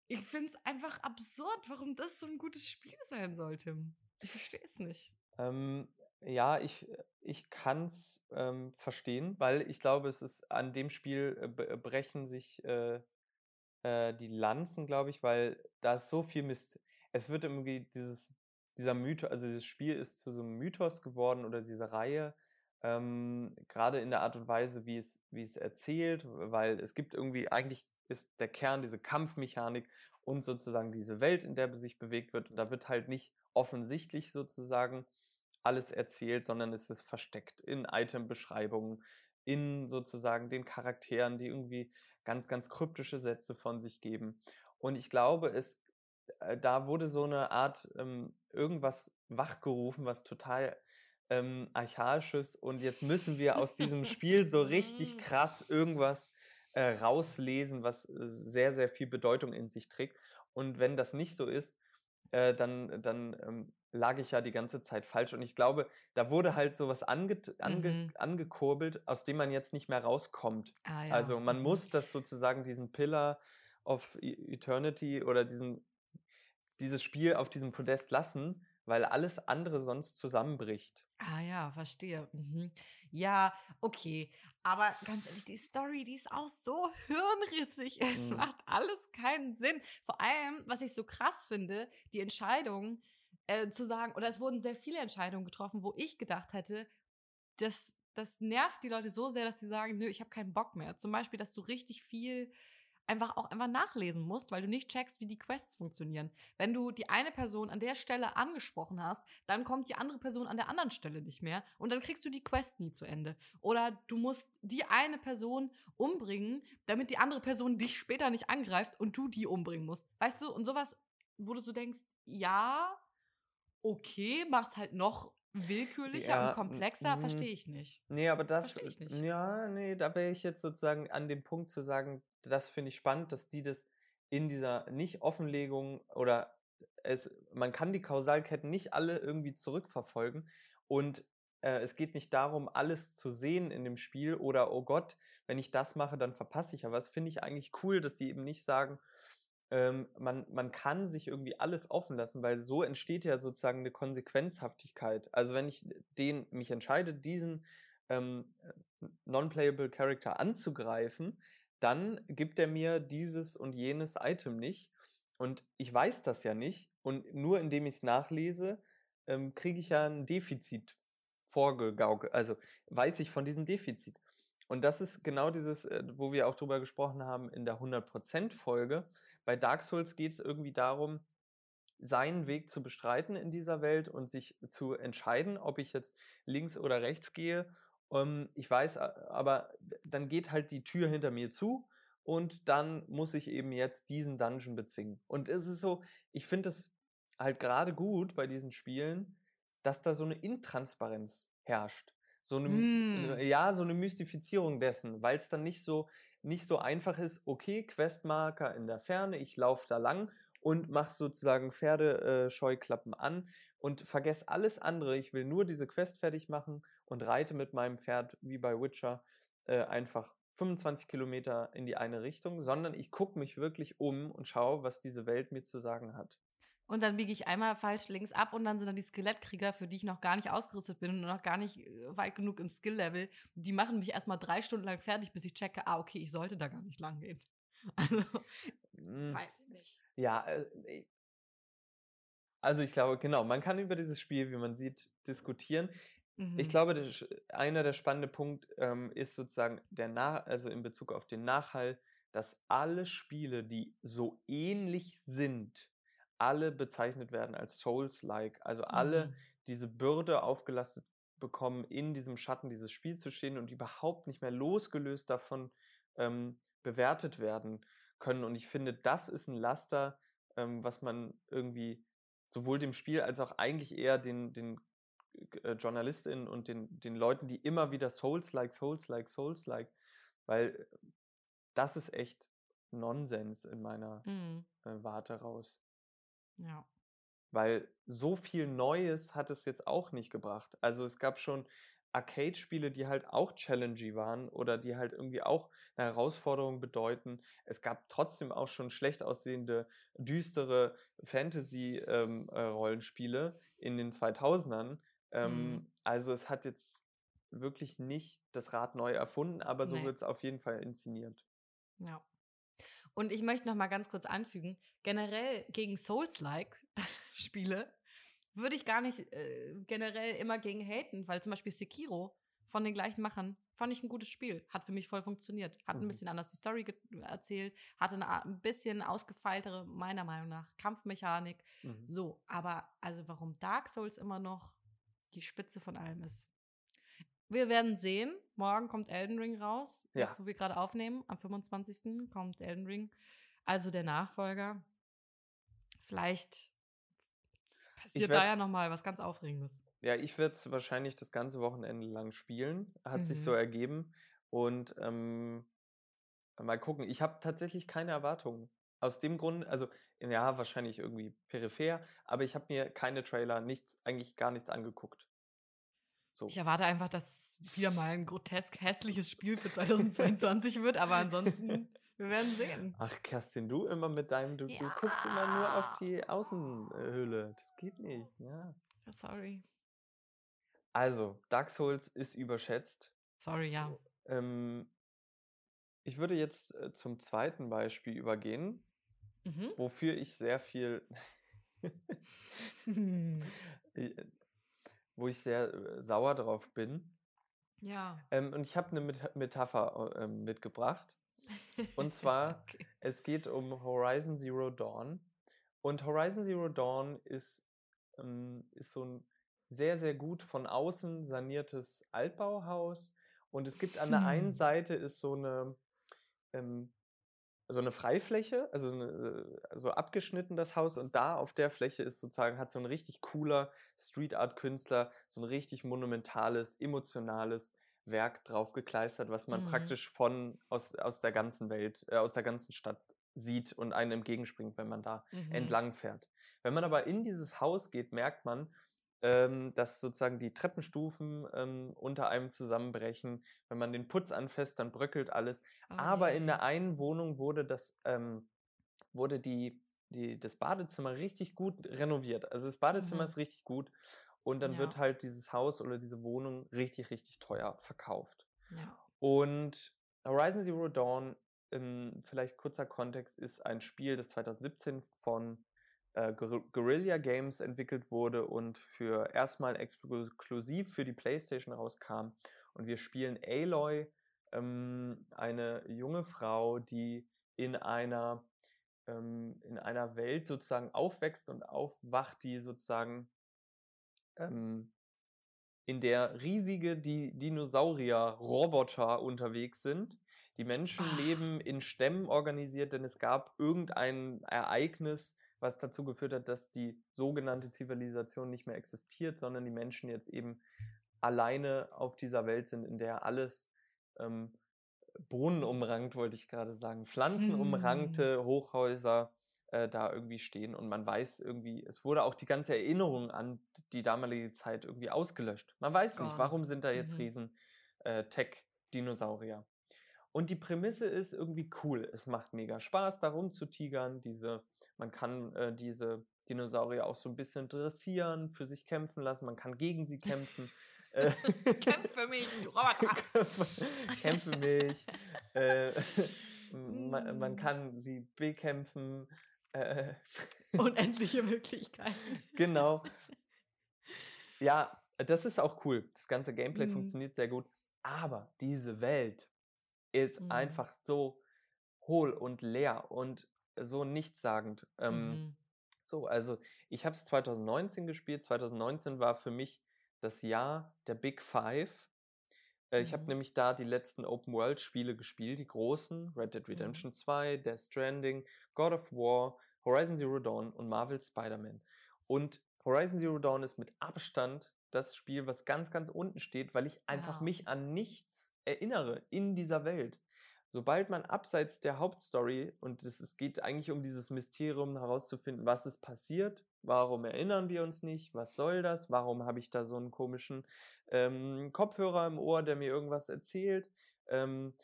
Ich finde es einfach absurd, warum das so ein gutes Spiel sein sollte. Ich verstehe es nicht. Ähm, ja, ich, ich kann es ähm, verstehen, weil ich glaube, es ist an dem Spiel äh, brechen sich äh, äh, die Lanzen, glaube ich, weil da ist so viel Mist. Es wird irgendwie dieses, dieser Mythos, also dieses Spiel ist zu so einem Mythos geworden oder diese Reihe, ähm, gerade in der Art und Weise, wie es, wie es erzählt, weil es gibt irgendwie, eigentlich ist der Kern diese Kampfmechanik und sozusagen diese Welt, in der sich bewegt wird. Und da wird halt nicht offensichtlich sozusagen alles erzählt, sondern es ist versteckt in Item-Beschreibungen, in sozusagen den Charakteren, die irgendwie ganz, ganz kryptische Sätze von sich geben. Und ich glaube, es, äh, da wurde so eine Art ähm, irgendwas wachgerufen, was total ähm, archaisches und jetzt müssen wir aus diesem Spiel so richtig *laughs* krass irgendwas äh, rauslesen, was äh, sehr, sehr viel Bedeutung in sich trägt. Und wenn das nicht so ist, äh, dann, dann ähm, lag ich ja die ganze Zeit falsch. Und ich glaube, da wurde halt sowas ange ange Mhm. angekurbelt, aus dem man jetzt nicht mehr rauskommt. Ah, ja. Also man Mhm. muss das sozusagen diesen Pillar of E- Eternity oder diesen, dieses Spiel auf diesem Podest lassen, weil alles andere sonst zusammenbricht. Ah ja, verstehe. Mhm. Ja, okay. Aber ganz ehrlich, die Story, die ist auch so hirnrissig. *laughs* Es Mhm. macht alles keinen Sinn. Vor allem, was ich so krass finde, die Entscheidung äh, zu sagen, oder es wurden sehr viele Entscheidungen getroffen, wo ich gedacht hätte, das, das nervt die Leute so sehr, dass sie sagen, nö, ich habe keinen Bock mehr. Zum Beispiel, dass du richtig viel einfach auch einfach nachlesen musst, weil du nicht checkst, wie die Quests funktionieren. Wenn du die eine Person an der Stelle angesprochen hast, dann kommt die andere Person an der anderen Stelle nicht mehr und dann kriegst du die Quest nie zu Ende. Oder du musst die eine Person umbringen, damit die andere Person *laughs* dich später nicht angreift und du die umbringen musst. Weißt du, und sowas, wo du so denkst, ja, okay, mach's halt noch willkürlicher Ja, und komplexer, verstehe ich nicht. Nee, aber da, Verstehe ich nicht. ja, nee, da wäre ich jetzt sozusagen an dem Punkt zu sagen, das finde ich spannend, dass die das in dieser Nicht-Offenlegung oder es, man kann die Kausalketten nicht alle irgendwie zurückverfolgen und äh, es geht nicht darum, alles zu sehen in dem Spiel oder, oh Gott, wenn ich das mache, dann verpasse ich ja was. Finde ich eigentlich cool, dass die eben nicht sagen, ähm, man, man kann sich irgendwie alles offen lassen, weil so entsteht ja sozusagen eine Konsequenzhaftigkeit. Also wenn ich den mich entscheide, diesen ähm, non-playable Character anzugreifen, dann gibt er mir dieses und jenes Item nicht. Und ich weiß das ja nicht. Und nur indem ich es nachlese, ähm, kriege ich ja ein Defizit vorgegaukelt. Also weiß ich von diesem Defizit. Und das ist genau dieses, äh, wo wir auch drüber gesprochen haben in der 100%-Folge. Bei Dark Souls geht es irgendwie darum, seinen Weg zu bestreiten in dieser Welt und sich zu entscheiden, ob ich jetzt links oder rechts gehe. Ähm, ich weiß aber, dann geht halt die Tür hinter mir zu und dann muss ich eben jetzt diesen Dungeon bezwingen. Und es ist so, ich finde es halt gerade gut bei diesen Spielen, dass da so eine Intransparenz herrscht. So eine, Mm. ja, so eine Mystifizierung dessen, weil es dann nicht so, nicht so einfach ist, okay, Questmarker in der Ferne, ich laufe da lang und mache sozusagen Pferdescheuklappen an und vergesse alles andere. Ich will nur diese Quest fertig machen und reite mit meinem Pferd, wie bei Witcher, äh, einfach 25 Kilometer in die eine Richtung, sondern ich gucke mich wirklich um und schaue, was diese Welt mir zu sagen hat. Und dann biege ich einmal falsch links ab und dann sind dann die Skelettkrieger, für die ich noch gar nicht ausgerüstet bin und noch gar nicht äh, weit genug im Skill-Level. Die machen mich erstmal drei Stunden lang fertig, bis ich checke, ah, okay, ich sollte da gar nicht lang gehen. *laughs* Also, Mm, weiß ich nicht. Ja, äh, ich- also ich glaube, genau, man kann über dieses Spiel, wie man sieht, diskutieren. Ich Mhm. glaube, der, sch- einer der spannenden Punkte ähm, ist sozusagen der Nach also in Bezug auf den Nachhall, dass alle Spiele, die so ähnlich sind, alle bezeichnet werden als Souls-like. Also alle Mhm. diese Bürde aufgelastet bekommen, in diesem Schatten dieses Spiels zu stehen und überhaupt nicht mehr losgelöst davon ähm, bewertet werden können. Und ich finde, das ist ein Laster, ähm, was man irgendwie sowohl dem Spiel als auch eigentlich eher den, den äh, JournalistInnen und den, den Leuten, die immer wieder Souls-like, Souls-like, Souls-like, weil das ist echt Nonsens in meiner Mhm. äh, Warte raus. Ja. Weil so viel Neues hat es jetzt auch nicht gebracht. Also es gab schon Arcade-Spiele, die halt auch challenging waren oder die halt irgendwie auch eine Herausforderung bedeuten. Es gab trotzdem auch schon schlecht aussehende, düstere Fantasy-Rollenspiele in den 2000ern. Ähm, Mhm. Also es hat jetzt wirklich nicht das Rad neu erfunden, aber so Nee. wird es auf jeden Fall inszeniert. Ja. Und ich möchte noch mal ganz kurz anfügen, generell gegen Souls-like-Spiele würde ich gar nicht äh, generell immer gegen haten, weil zum Beispiel Sekiro von den gleichen Machern fand ich ein gutes Spiel. Hat für mich voll funktioniert. Hat ein Mhm. bisschen anders die Story erzählt, hatte eine, ein bisschen ausgefeiltere, meiner Meinung nach, Kampfmechanik. Mhm. So, aber also warum Dark Souls immer noch die Spitze von allem ist. Wir werden sehen. Morgen kommt Elden Ring raus. Ja. Jetzt, wo wir gerade aufnehmen, am 25. kommt Elden Ring. Also der Nachfolger. Vielleicht passiert da ja noch mal was ganz Aufregendes. Ja, ich werde es wahrscheinlich das ganze Wochenende lang spielen. Hat sich so Mhm. ergeben. Und ähm, mal gucken. Ich habe tatsächlich keine Erwartungen. Aus dem Grund, also ja, wahrscheinlich irgendwie peripher, aber ich habe mir keine Trailer, nichts, eigentlich gar nichts angeguckt. So. Ich erwarte einfach, dass es wieder mal ein grotesk hässliches Spiel für 2022 wird, aber ansonsten, wir werden sehen. Ach, Kerstin, du immer mit deinem, du, du guckst immer nur auf die Außenhülle. Das geht nicht, ja. Sorry. Also, Dark Souls ist überschätzt. Sorry, ja. Ähm, ich würde jetzt äh, zum zweiten Beispiel übergehen, Mhm. wofür ich sehr viel, *laughs* *laughs* *laughs* äh, wo ich sehr äh, sauer drauf bin. ja. Ähm, und ich habe eine Met Metapher äh, ähm, mitgebracht. Und *laughs* zwar, Okay. Es geht um Horizon Zero Dawn. Und Horizon Zero Dawn ist, ähm, ist so ein sehr, sehr gut von außen saniertes Altbauhaus. Und es gibt an der einen Hm. Seite ist so eine, ähm, so eine Freifläche, also so, eine, äh, so abgeschnitten das Haus. Und da auf der Fläche ist sozusagen, hat so ein richtig cooler Street Art Künstler so ein richtig monumentales, emotionales Werk drauf gekleistert, was man Mhm. praktisch von aus, aus der ganzen Welt, äh, aus der ganzen Stadt sieht und einem entgegenspringt, wenn man da Mhm. entlang fährt. Wenn man aber in dieses Haus geht, merkt man, ähm, dass sozusagen die Treppenstufen ähm, unter einem zusammenbrechen. Wenn man den Putz anfasst, dann bröckelt alles. Oh Aber in der einen Wohnung wurde das, ähm, wurde die, die, das Badezimmer richtig gut renoviert. Also das Badezimmer Mhm. ist richtig gut. Und dann wird Ja. halt dieses Haus oder diese Wohnung richtig, richtig teuer verkauft. Ja. Und Horizon Zero Dawn, ähm, vielleicht kurzer Kontext, ist ein Spiel, das 2017 von äh, Guer- Guerrilla Games entwickelt wurde und für erstmal exklusiv für die PlayStation rauskam. Und wir spielen Aloy, ähm, eine junge Frau, die in einer, ähm, in einer Welt sozusagen aufwächst und aufwacht, die sozusagen ähm, in der riesige die Dinosaurier-Roboter unterwegs sind. Die Menschen Ah. leben in Stämmen organisiert, denn es gab irgendein Ereignis, was dazu geführt hat, dass die sogenannte Zivilisation nicht mehr existiert, sondern die Menschen jetzt eben alleine auf dieser Welt sind, in der alles ähm, bohnenumrankt, wollte ich gerade sagen, pflanzenumrankte Hochhäuser äh, da irgendwie stehen und man weiß irgendwie, es wurde auch die ganze Erinnerung an die damalige Zeit irgendwie ausgelöscht. Man weiß nicht, Gone. warum sind da jetzt Mhm. riesen äh, Tech-Dinosaurier. Und die Prämisse ist irgendwie cool. Es macht mega Spaß, da rumzutigern. Diese, man kann äh, diese Dinosaurier auch so ein bisschen dressieren, für sich kämpfen lassen. Man kann gegen sie kämpfen. *laughs* Äh, Kämpf für mich, du Roboter. *laughs* Kämpfe mich. Äh, *laughs* man, man Mm. kann sie bekämpfen. Äh, Unendliche Möglichkeiten. genau. Ja, das ist auch cool. Das ganze Gameplay Mhm. funktioniert sehr gut. Aber diese Welt ist Mhm. einfach so hohl und leer und so nichtssagend. Ähm, Mhm. So, also ich habe es 2019 gespielt. 2019 war für mich das Jahr der Big Five. Äh, Ich habe Mhm. nämlich da die letzten Open-World-Spiele gespielt, die großen, Red Dead Mhm. Redemption 2, Death Stranding, God of War, Horizon Zero Dawn und Marvel Spider-Man. Und Horizon Zero Dawn ist mit Abstand das Spiel, was ganz, ganz unten steht, weil ich einfach Ja. mich an nichts erinnere in dieser Welt. Sobald man abseits der Hauptstory, und es, geht eigentlich um dieses Mysterium herauszufinden, was ist passiert, warum erinnern wir uns nicht, was soll das, warum habe ich da so einen komischen ähm, Kopfhörer im Ohr, der mir irgendwas erzählt, ähm,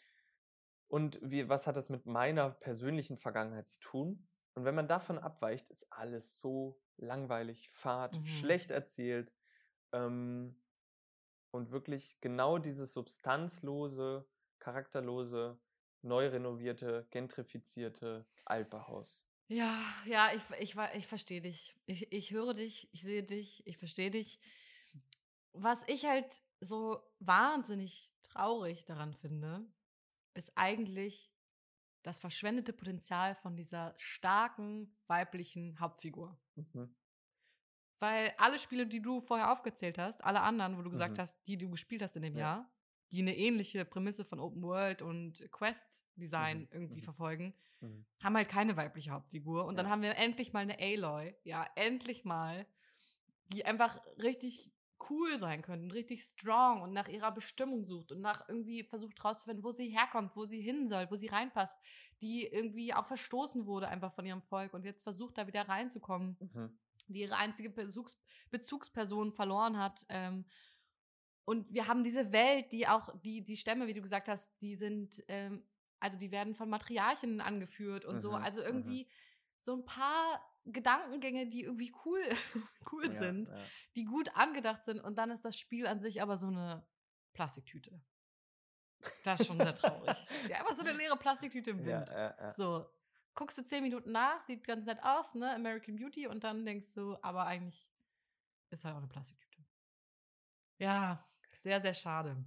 und wie, was hat das mit meiner persönlichen Vergangenheit zu tun? Und wenn man davon abweicht, ist alles so langweilig, fad, Mhm. schlecht erzählt ähm, und wirklich genau dieses substanzlose, charakterlose, neu renovierte, gentrifizierte Altbauhaus. Ja, ja, ich, ich, ich verstehe dich. Ich, ich höre dich, ich sehe dich, ich verstehe dich. Was ich halt so wahnsinnig traurig daran finde, ist eigentlich das verschwendete Potenzial von dieser starken weiblichen Hauptfigur. Mhm. Weil alle Spiele, die du vorher aufgezählt hast, alle anderen, wo du gesagt Mhm. hast, die du gespielt hast in dem Ja. Jahr, die eine ähnliche Prämisse von Open World und Quest-Design Mhm. irgendwie Mhm. verfolgen, Mhm. haben halt keine weibliche Hauptfigur. Und dann Ja. haben wir endlich mal eine Aloy, ja, endlich mal, die einfach richtig cool sein könnte und richtig strong und nach ihrer Bestimmung sucht und nach irgendwie versucht rauszufinden, wo sie herkommt, wo sie hin soll, wo sie reinpasst, die irgendwie auch verstoßen wurde einfach von ihrem Volk und jetzt versucht da wieder reinzukommen Mhm. Die ihre einzige Bezugs Bezugsperson verloren hat. Ähm, und wir haben diese Welt, die auch, die, die Stämme, wie du gesagt hast, die sind, ähm, also die werden von Matriarchinnen angeführt und so. Mhm, Also mhm. irgendwie so ein paar Gedankengänge, die irgendwie cool, *laughs* cool Ja, sind, ja. die gut angedacht sind. Und dann ist das Spiel an sich aber so eine Plastiktüte. Das ist schon sehr traurig. *laughs* ja, einfach so eine leere Plastiktüte im Wind. ja, ja. So, guckst du zehn Minuten nach, sieht ganz nett aus, ne? American Beauty, und dann denkst du, aber eigentlich ist halt auch eine Plastiktüte. Ja, sehr, sehr schade.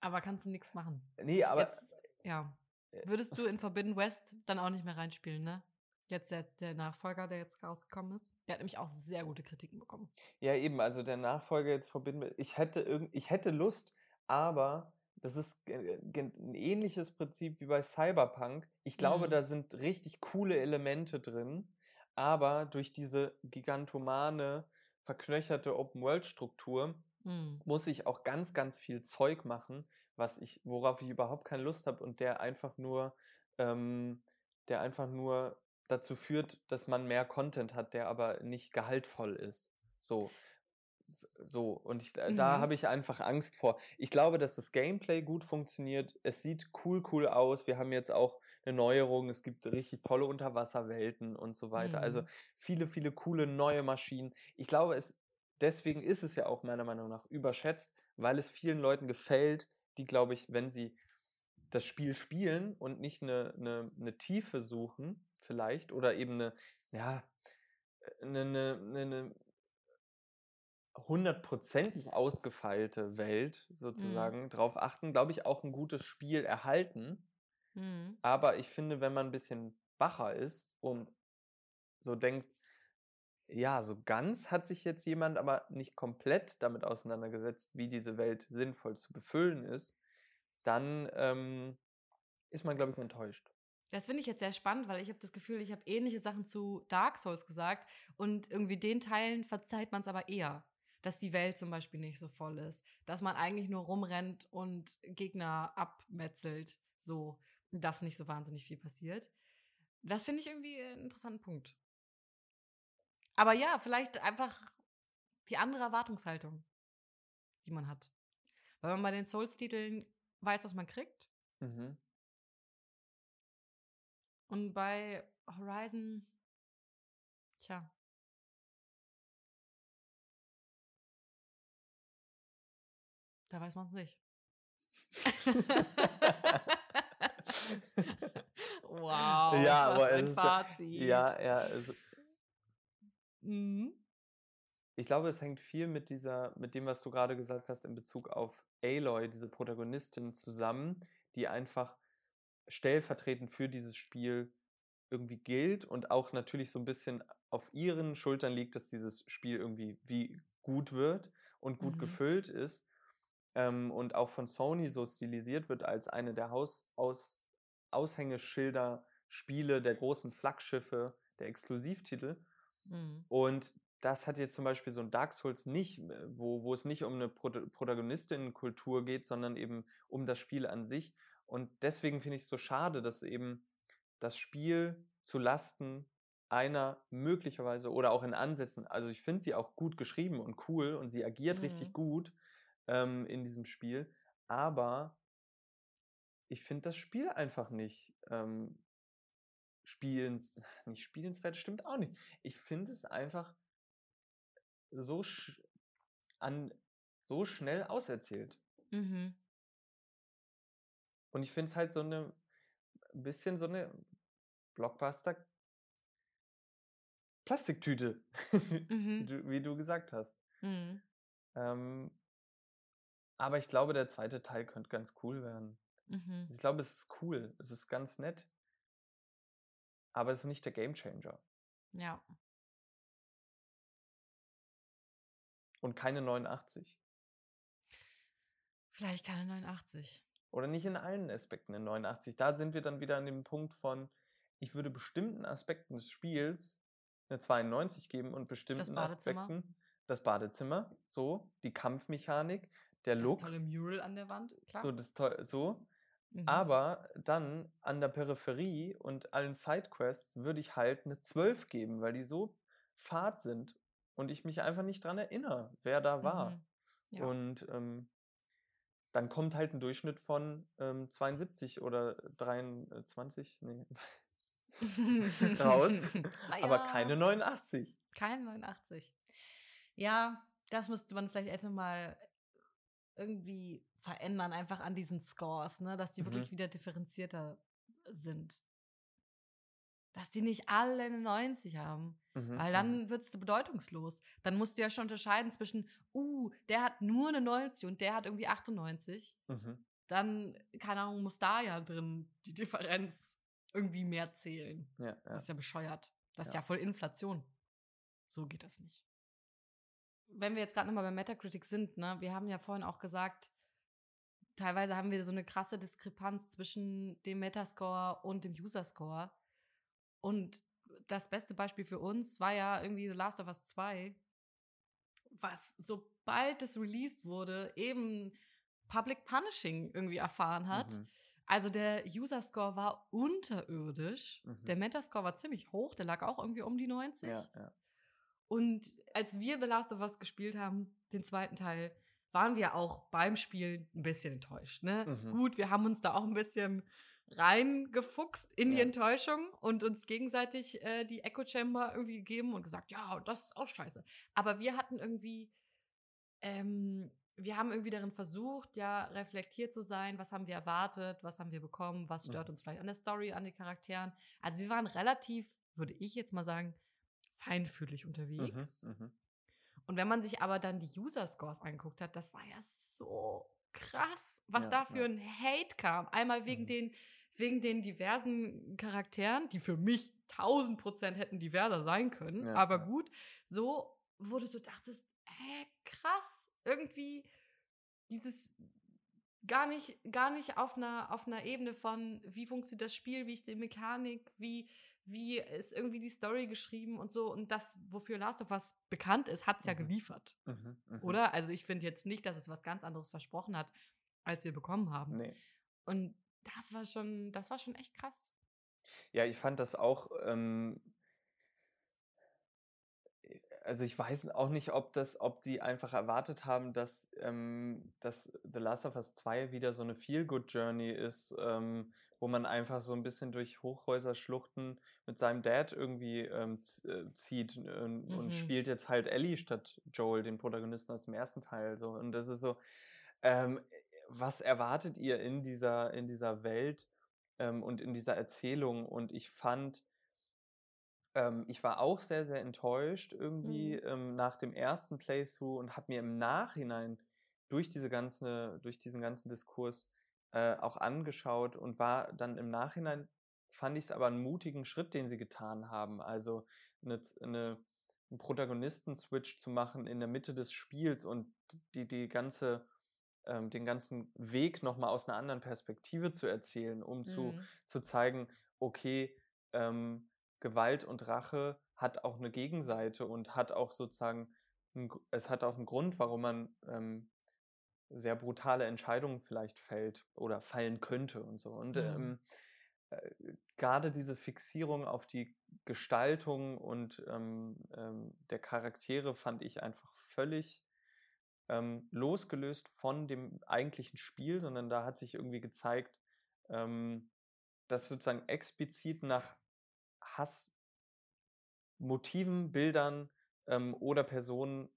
Aber kannst du nichts machen. Nee, aber Jetzt, ja. Äh, Würdest du in Forbidden West dann auch nicht mehr reinspielen, ne? Jetzt der, der Nachfolger, der jetzt rausgekommen ist. Der hat nämlich auch sehr gute Kritiken bekommen. Ja, eben, also der Nachfolger jetzt Forbidden West. Ich hätte, irgend, ich hätte Lust, aber das ist ge- ein ähnliches Prinzip wie bei Cyberpunk. Ich glaube, Mhm. da sind richtig coole Elemente drin, aber durch diese gigantomane, verknöcherte Open-World-Struktur Mhm. muss ich auch ganz, ganz viel Zeug machen, was ich, worauf ich überhaupt keine Lust habe und der einfach nur, ähm, der einfach nur dazu führt, dass man mehr Content hat, der aber nicht gehaltvoll ist. So. So, und ich, da da Mhm. habe ich einfach Angst vor. Ich glaube, dass das Gameplay gut funktioniert. Es sieht cool, cool aus. Wir haben jetzt auch eine Neuerung. Es gibt richtig tolle Unterwasserwelten und so weiter. Also Mhm. viele, viele coole neue Maschinen. Ich glaube, es, deswegen ist es ja auch meiner Meinung nach überschätzt, weil es vielen Leuten gefällt, die, glaube ich, wenn sie das Spiel spielen und nicht eine, eine, eine Tiefe suchen, vielleicht, oder eben eine, ja, eine, eine, eine hundertprozentig ausgefeilte Welt sozusagen drauf achten, glaube ich, auch ein gutes Spiel erhalten. Mhm. Aber ich finde, wenn man ein bisschen wacher ist und so denkt, ja, so ganz hat sich jetzt jemand aber nicht komplett damit auseinandergesetzt, wie diese Welt sinnvoll zu befüllen ist, dann ähm, ist man, glaube ich, enttäuscht. Das finde ich jetzt sehr spannend, weil ich habe das Gefühl, ich habe ähnliche Sachen zu Dark Souls gesagt und irgendwie den Teilen verzeiht man es aber eher. Dass die Welt zum Beispiel nicht so voll ist. Dass man eigentlich nur rumrennt und Gegner abmetzelt. So. Dass nicht so wahnsinnig viel passiert. Das finde ich irgendwie einen interessanten Punkt. Aber ja, vielleicht einfach die andere Erwartungshaltung, die man hat. Weil man bei den Souls-Titeln weiß, was man kriegt. Mhm. Und bei Horizon, tja. Da weiß man es nicht. *laughs* wow, Ja, was ein es ist ja- Fazit. Ja, ja. Also Mhm. ich glaube, es hängt viel mit dieser, mit dem, was du gerade gesagt hast, in Bezug auf Aloy, diese Protagonistin, zusammen, die einfach stellvertretend für dieses Spiel irgendwie gilt und auch natürlich so ein bisschen auf ihren Schultern liegt, dass dieses Spiel irgendwie wie gut wird und gut Mhm. gefüllt ist ähm, und auch von Sony so stilisiert wird als eine der Haus aus Aushängeschilder Spiele der großen Flaggschiffe, der Exklusivtitel. Mhm. Und das hat jetzt zum Beispiel so ein Dark Souls nicht, äh, wo, wo es nicht um eine Prota- Protagonistinnenkultur geht, sondern eben um das Spiel an sich. Und deswegen finde ich es so schade, dass eben das Spiel zu Lasten einer möglicherweise oder auch in Ansätzen, also ich finde sie auch gut geschrieben und cool und sie agiert richtig Mhm. gut ähm, in diesem Spiel, aber ich finde das Spiel einfach nicht ähm, spielens, nicht spielenswert, stimmt auch nicht. Ich finde es einfach so, sch an, so schnell auserzählt. Mhm. Und ich finde es halt so eine, ein bisschen so eine Blockbuster Plastiktüte, *laughs* wie, Mhm. du, wie du gesagt hast. Mhm. Ähm, aber ich glaube, der zweite Teil könnte ganz cool werden. Mhm. Ich glaube, es ist cool, es ist ganz nett, aber es ist nicht der Gamechanger Ja. und keine 89. Vielleicht keine 89. Oder nicht in allen Aspekten in 89. Da sind wir dann wieder an dem Punkt von, ich würde bestimmten Aspekten des Spiels eine 92 geben und bestimmten Badezimmer. Aspekten das Badezimmer, so, die Kampfmechanik, der Das Look, tolle Mural an der Wand, klar. so, das toll, so. Mhm. Aber dann an der Peripherie und allen Sidequests würde ich halt eine 12 geben, weil die so fad sind und ich mich einfach nicht dran erinnere, wer da war. Mhm. Ja. Und ähm, dann kommt halt ein Durchschnitt von ähm, 72 oder 23, nee, *laughs* raus, *laughs* aber Naja, keine 89. Keine 89. Ja, das müsste man vielleicht echt nochmal irgendwie verändern, einfach an diesen Scores, ne? dass die Mhm. wirklich wieder differenzierter sind. Dass die nicht alle eine 90 haben. Mhm, Weil mhm. dann wird es bedeutungslos. Dann musst du ja schon unterscheiden zwischen, uh, der hat nur eine 90 und der hat irgendwie 98. Mhm. dann, keine Ahnung, muss da ja drin die Differenz irgendwie mehr zählen. Ja, ja. Das ist ja bescheuert. Das ist Ja. ja voll Inflation. So geht das nicht. Wenn wir jetzt gerade nochmal bei Metacritic sind, ne, wir haben ja vorhin auch gesagt, teilweise haben wir so eine krasse Diskrepanz zwischen dem Metascore und dem User-Score. Und das beste Beispiel für uns war ja irgendwie The Last of Us 2, was sobald es released wurde, eben Public Punishing irgendwie erfahren hat. Mhm. Also der User-Score war unterirdisch. Mhm. Der Metascore war ziemlich hoch, der lag auch irgendwie um die 90. Ja, ja. Und als wir The Last of Us gespielt haben, den zweiten Teil, waren wir auch beim Spiel ein bisschen enttäuscht. Ne? Mhm. Gut, wir haben uns da auch ein bisschen reingefuchst in die Ja. Enttäuschung und uns gegenseitig äh, die Echo Chamber irgendwie gegeben und gesagt, ja, das ist auch scheiße. Aber wir hatten irgendwie, ähm, wir haben irgendwie darin versucht, ja, reflektiert zu sein, was haben wir erwartet, was haben wir bekommen, was stört Mhm. uns vielleicht an der Story, an den Charakteren. Also wir waren relativ, würde ich jetzt mal sagen, feinfühlig unterwegs. Mhm. Mhm. Und wenn man sich aber dann die User-Scores angeguckt hat, das war ja so krass, was Ja, da für ja. ein Hate kam. Einmal wegen Mhm. den, wegen den diversen Charakteren, die für mich 1000 Prozent hätten diverser sein können, Ja, aber gut, so, wo du so dachtest, hä, krass, irgendwie dieses gar nicht, gar nicht auf einer, auf einer Ebene von, wie funktioniert das Spiel, wie ist die Mechanik, wie, wie ist irgendwie die Story geschrieben und so. Und das, wofür Last of Us bekannt ist, hat es ja Mhm. geliefert. Mhm. Mhm. Oder? Also ich finde jetzt nicht, dass es was ganz anderes versprochen hat, als wir bekommen haben. Nee. Und das war schon, das war schon echt krass. Ja, ich fand das auch, ähm, also ich weiß auch nicht, ob das, ob die einfach erwartet haben, dass, ähm, dass The Last of Us 2 wieder so eine Feel-Good-Journey ist, ähm, wo man einfach so ein bisschen durch Hochhäuserschluchten mit seinem Dad irgendwie ähm, äh, zieht äh, Mhm. und spielt jetzt halt Ellie statt Joel, den Protagonisten aus dem ersten Teil. So. Und das ist so, ähm, was erwartet ihr in dieser, in dieser Welt ähm, und in dieser Erzählung? Und ich fand, ähm, ich war auch sehr, sehr enttäuscht irgendwie Mhm. ähm, nach dem ersten Playthrough und habe mir im Nachhinein durch diese ganze, durch diesen ganzen Diskurs äh, auch angeschaut und war dann im Nachhinein, fand ich es aber einen mutigen Schritt, den sie getan haben. Also eine, eine, einen Protagonisten-Switch zu machen in der Mitte des Spiels und die, die ganze, ähm, den ganzen Weg nochmal aus einer anderen Perspektive zu erzählen, um zu, Mhm. zu zeigen, okay, ähm, Gewalt und Rache hat auch eine Gegenseite und hat auch sozusagen, einen Gr- es hat auch einen Grund, warum man ähm, sehr brutale Entscheidungen vielleicht fällt oder fallen könnte und so. Und Mhm. ähm, äh, gerade diese Fixierung auf die Gestaltung und ähm, ähm, der Charaktere fand ich einfach völlig ähm, losgelöst von dem eigentlichen Spiel, sondern da hat sich irgendwie gezeigt, ähm, dass sozusagen explizit nach Hassmotiven, Bildern ähm, oder Personen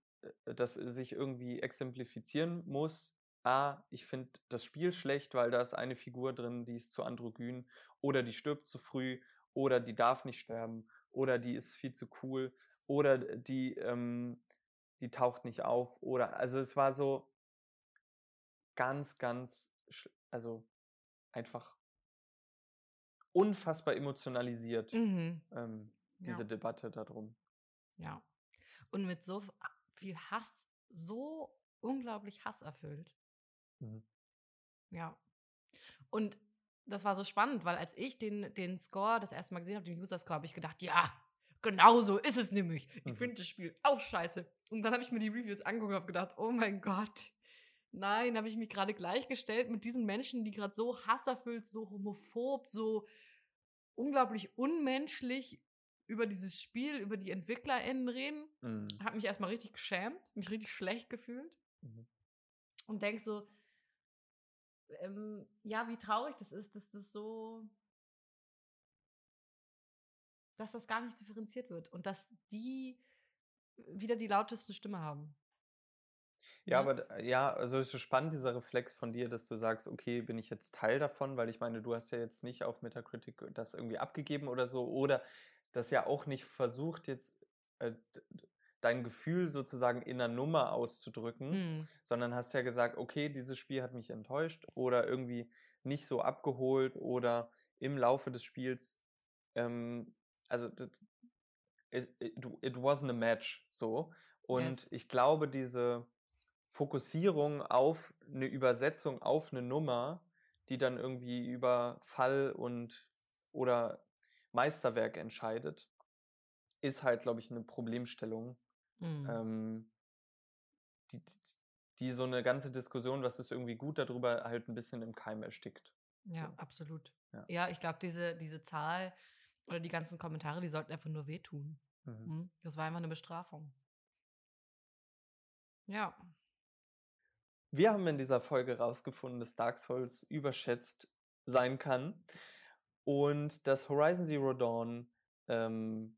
äh, das sich irgendwie exemplifizieren muss. A, ich finde das Spiel schlecht, weil da ist eine Figur drin, die ist zu androgyn oder die stirbt zu früh oder die darf nicht sterben oder die ist viel zu cool oder die, ähm, die taucht nicht auf oder also es war so ganz, ganz, also einfach unfassbar emotionalisiert, Mhm. ähm, Ja. diese Debatte darum. Ja. Und mit so viel Hass, so unglaublich hasserfüllt. Mhm. Ja. Und das war so spannend, weil als ich den, den Score das erste Mal gesehen habe, den User-Score, habe ich gedacht, ja, genau so ist es nämlich. Ich Mhm. finde das Spiel auch scheiße. Und dann habe ich mir die Reviews angeguckt und habe gedacht, oh mein Gott. Nein, habe ich mich gerade gleichgestellt mit diesen Menschen, die gerade so hasserfüllt, so homophob, so unglaublich unmenschlich über dieses Spiel, über die EntwicklerInnen reden. Mhm. Habe mich erstmal richtig geschämt, mich richtig schlecht gefühlt Mhm. und denk so, ähm, ja, wie traurig das ist, dass das so, dass das gar nicht differenziert wird und dass die wieder die lauteste Stimme haben. Ja, aber d- ja, also es ist spannend, dieser Reflex von dir, dass du sagst, okay, bin ich jetzt Teil davon, weil ich meine, du hast ja jetzt nicht auf Metacritic das irgendwie abgegeben oder so, oder das ja auch nicht versucht, jetzt äh, dein Gefühl sozusagen in einer Nummer auszudrücken, Mhm. sondern hast ja gesagt, okay, dieses Spiel hat mich enttäuscht oder irgendwie nicht so abgeholt oder im Laufe des Spiels, ähm, also it, it, it wasn't a match so. Und Yes. ich glaube, diese Fokussierung auf eine Übersetzung auf eine Nummer, die dann irgendwie über Fall und oder Meisterwerk entscheidet, ist halt, glaube ich, eine Problemstellung, Mhm. ähm, die, die so eine ganze Diskussion, was ist irgendwie gut darüber, halt ein bisschen im Keim erstickt. Ja, So. absolut. Ja. Ja, ich glaube, diese, diese Zahl oder die ganzen Kommentare, die sollten einfach nur wehtun. Mhm. Mhm. Das war einfach eine Bestrafung. Ja. Wir haben in dieser Folge rausgefunden, dass Dark Souls überschätzt sein kann und dass Horizon Zero Dawn ähm,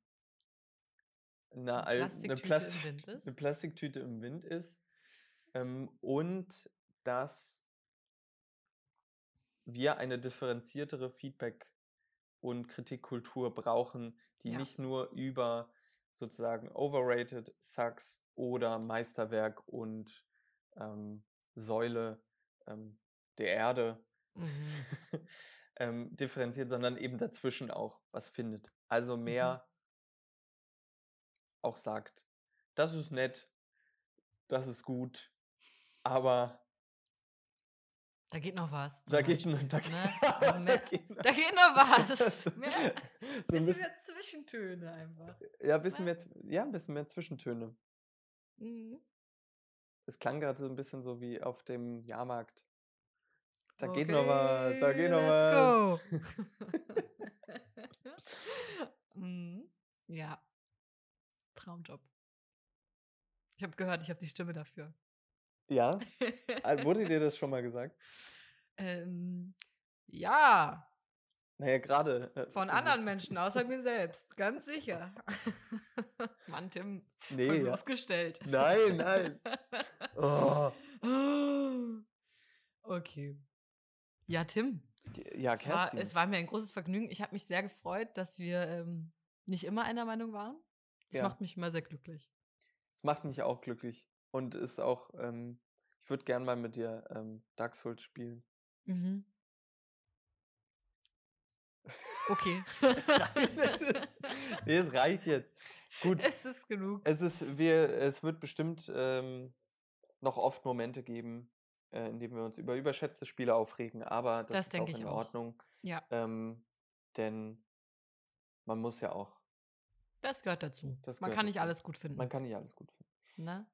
eine, Eine Plastiktüte im Plastik, Wind ist. eine Plastiktüte im Wind ist ähm, und dass wir eine differenziertere Feedback- und Kritikkultur brauchen, die Ja. nicht nur über sozusagen overrated, sucks oder Meisterwerk und ähm, Säule ähm, der Erde Mhm. *laughs* ähm, differenziert, sondern eben dazwischen auch was findet. Also Mhm. mehr auch sagt, das ist nett, das ist gut, aber Da geht noch was. da geht, noch- da, ne? da *laughs* Also mehr, geht noch- da geht noch *laughs* was. Mehr, so ein bisschen bisschen, mehr Zwischentöne einfach. ja, ein bisschen mehr, Z- ja, ein bisschen mehr Zwischentöne. Mhm. Es klang gerade so ein bisschen so wie auf dem Jahrmarkt. Da geht noch was, da Okay, geht noch was. go. *laughs* *laughs* Mhm. Ja. Traumjob. Ich habe gehört, ich habe die Stimme dafür. Ja, äh, wurde dir das schon mal *laughs* gesagt? ähm, ja, Naja, gerade. äh, von also- anderen Menschen außer mir selbst, ganz sicher. *laughs* Mann, Tim, Nee, ja. bloßgestellt. Nein, nein. *laughs* Oh. Okay. Ja, Tim. Ja, es, war, Kerstin. es war mir ein großes Vergnügen. Ich habe mich sehr gefreut, dass wir ähm, nicht immer einer Meinung waren. Das Ja. macht mich immer sehr glücklich. Es macht mich auch glücklich. Und ist auch, ähm, ich würde gern mal mit dir ähm, Dark Souls spielen. Mhm. Okay. *laughs* nee, es reicht jetzt. Gut. es ist genug. Es ist, wir, es wird bestimmt ähm, noch oft Momente geben, äh, in denen wir uns über überschätzte Spiele aufregen, aber das, Das ist auch in auch. Ordnung. Ja, Ähm, denn man muss ja auch, das gehört dazu. Das Man gehört kann nicht dazu. alles gut finden. man kann nicht alles gut finden. Ne?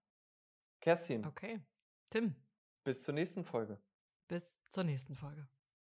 Kerstin, Okay. Tim, bis zur nächsten Folge. bis zur nächsten Folge.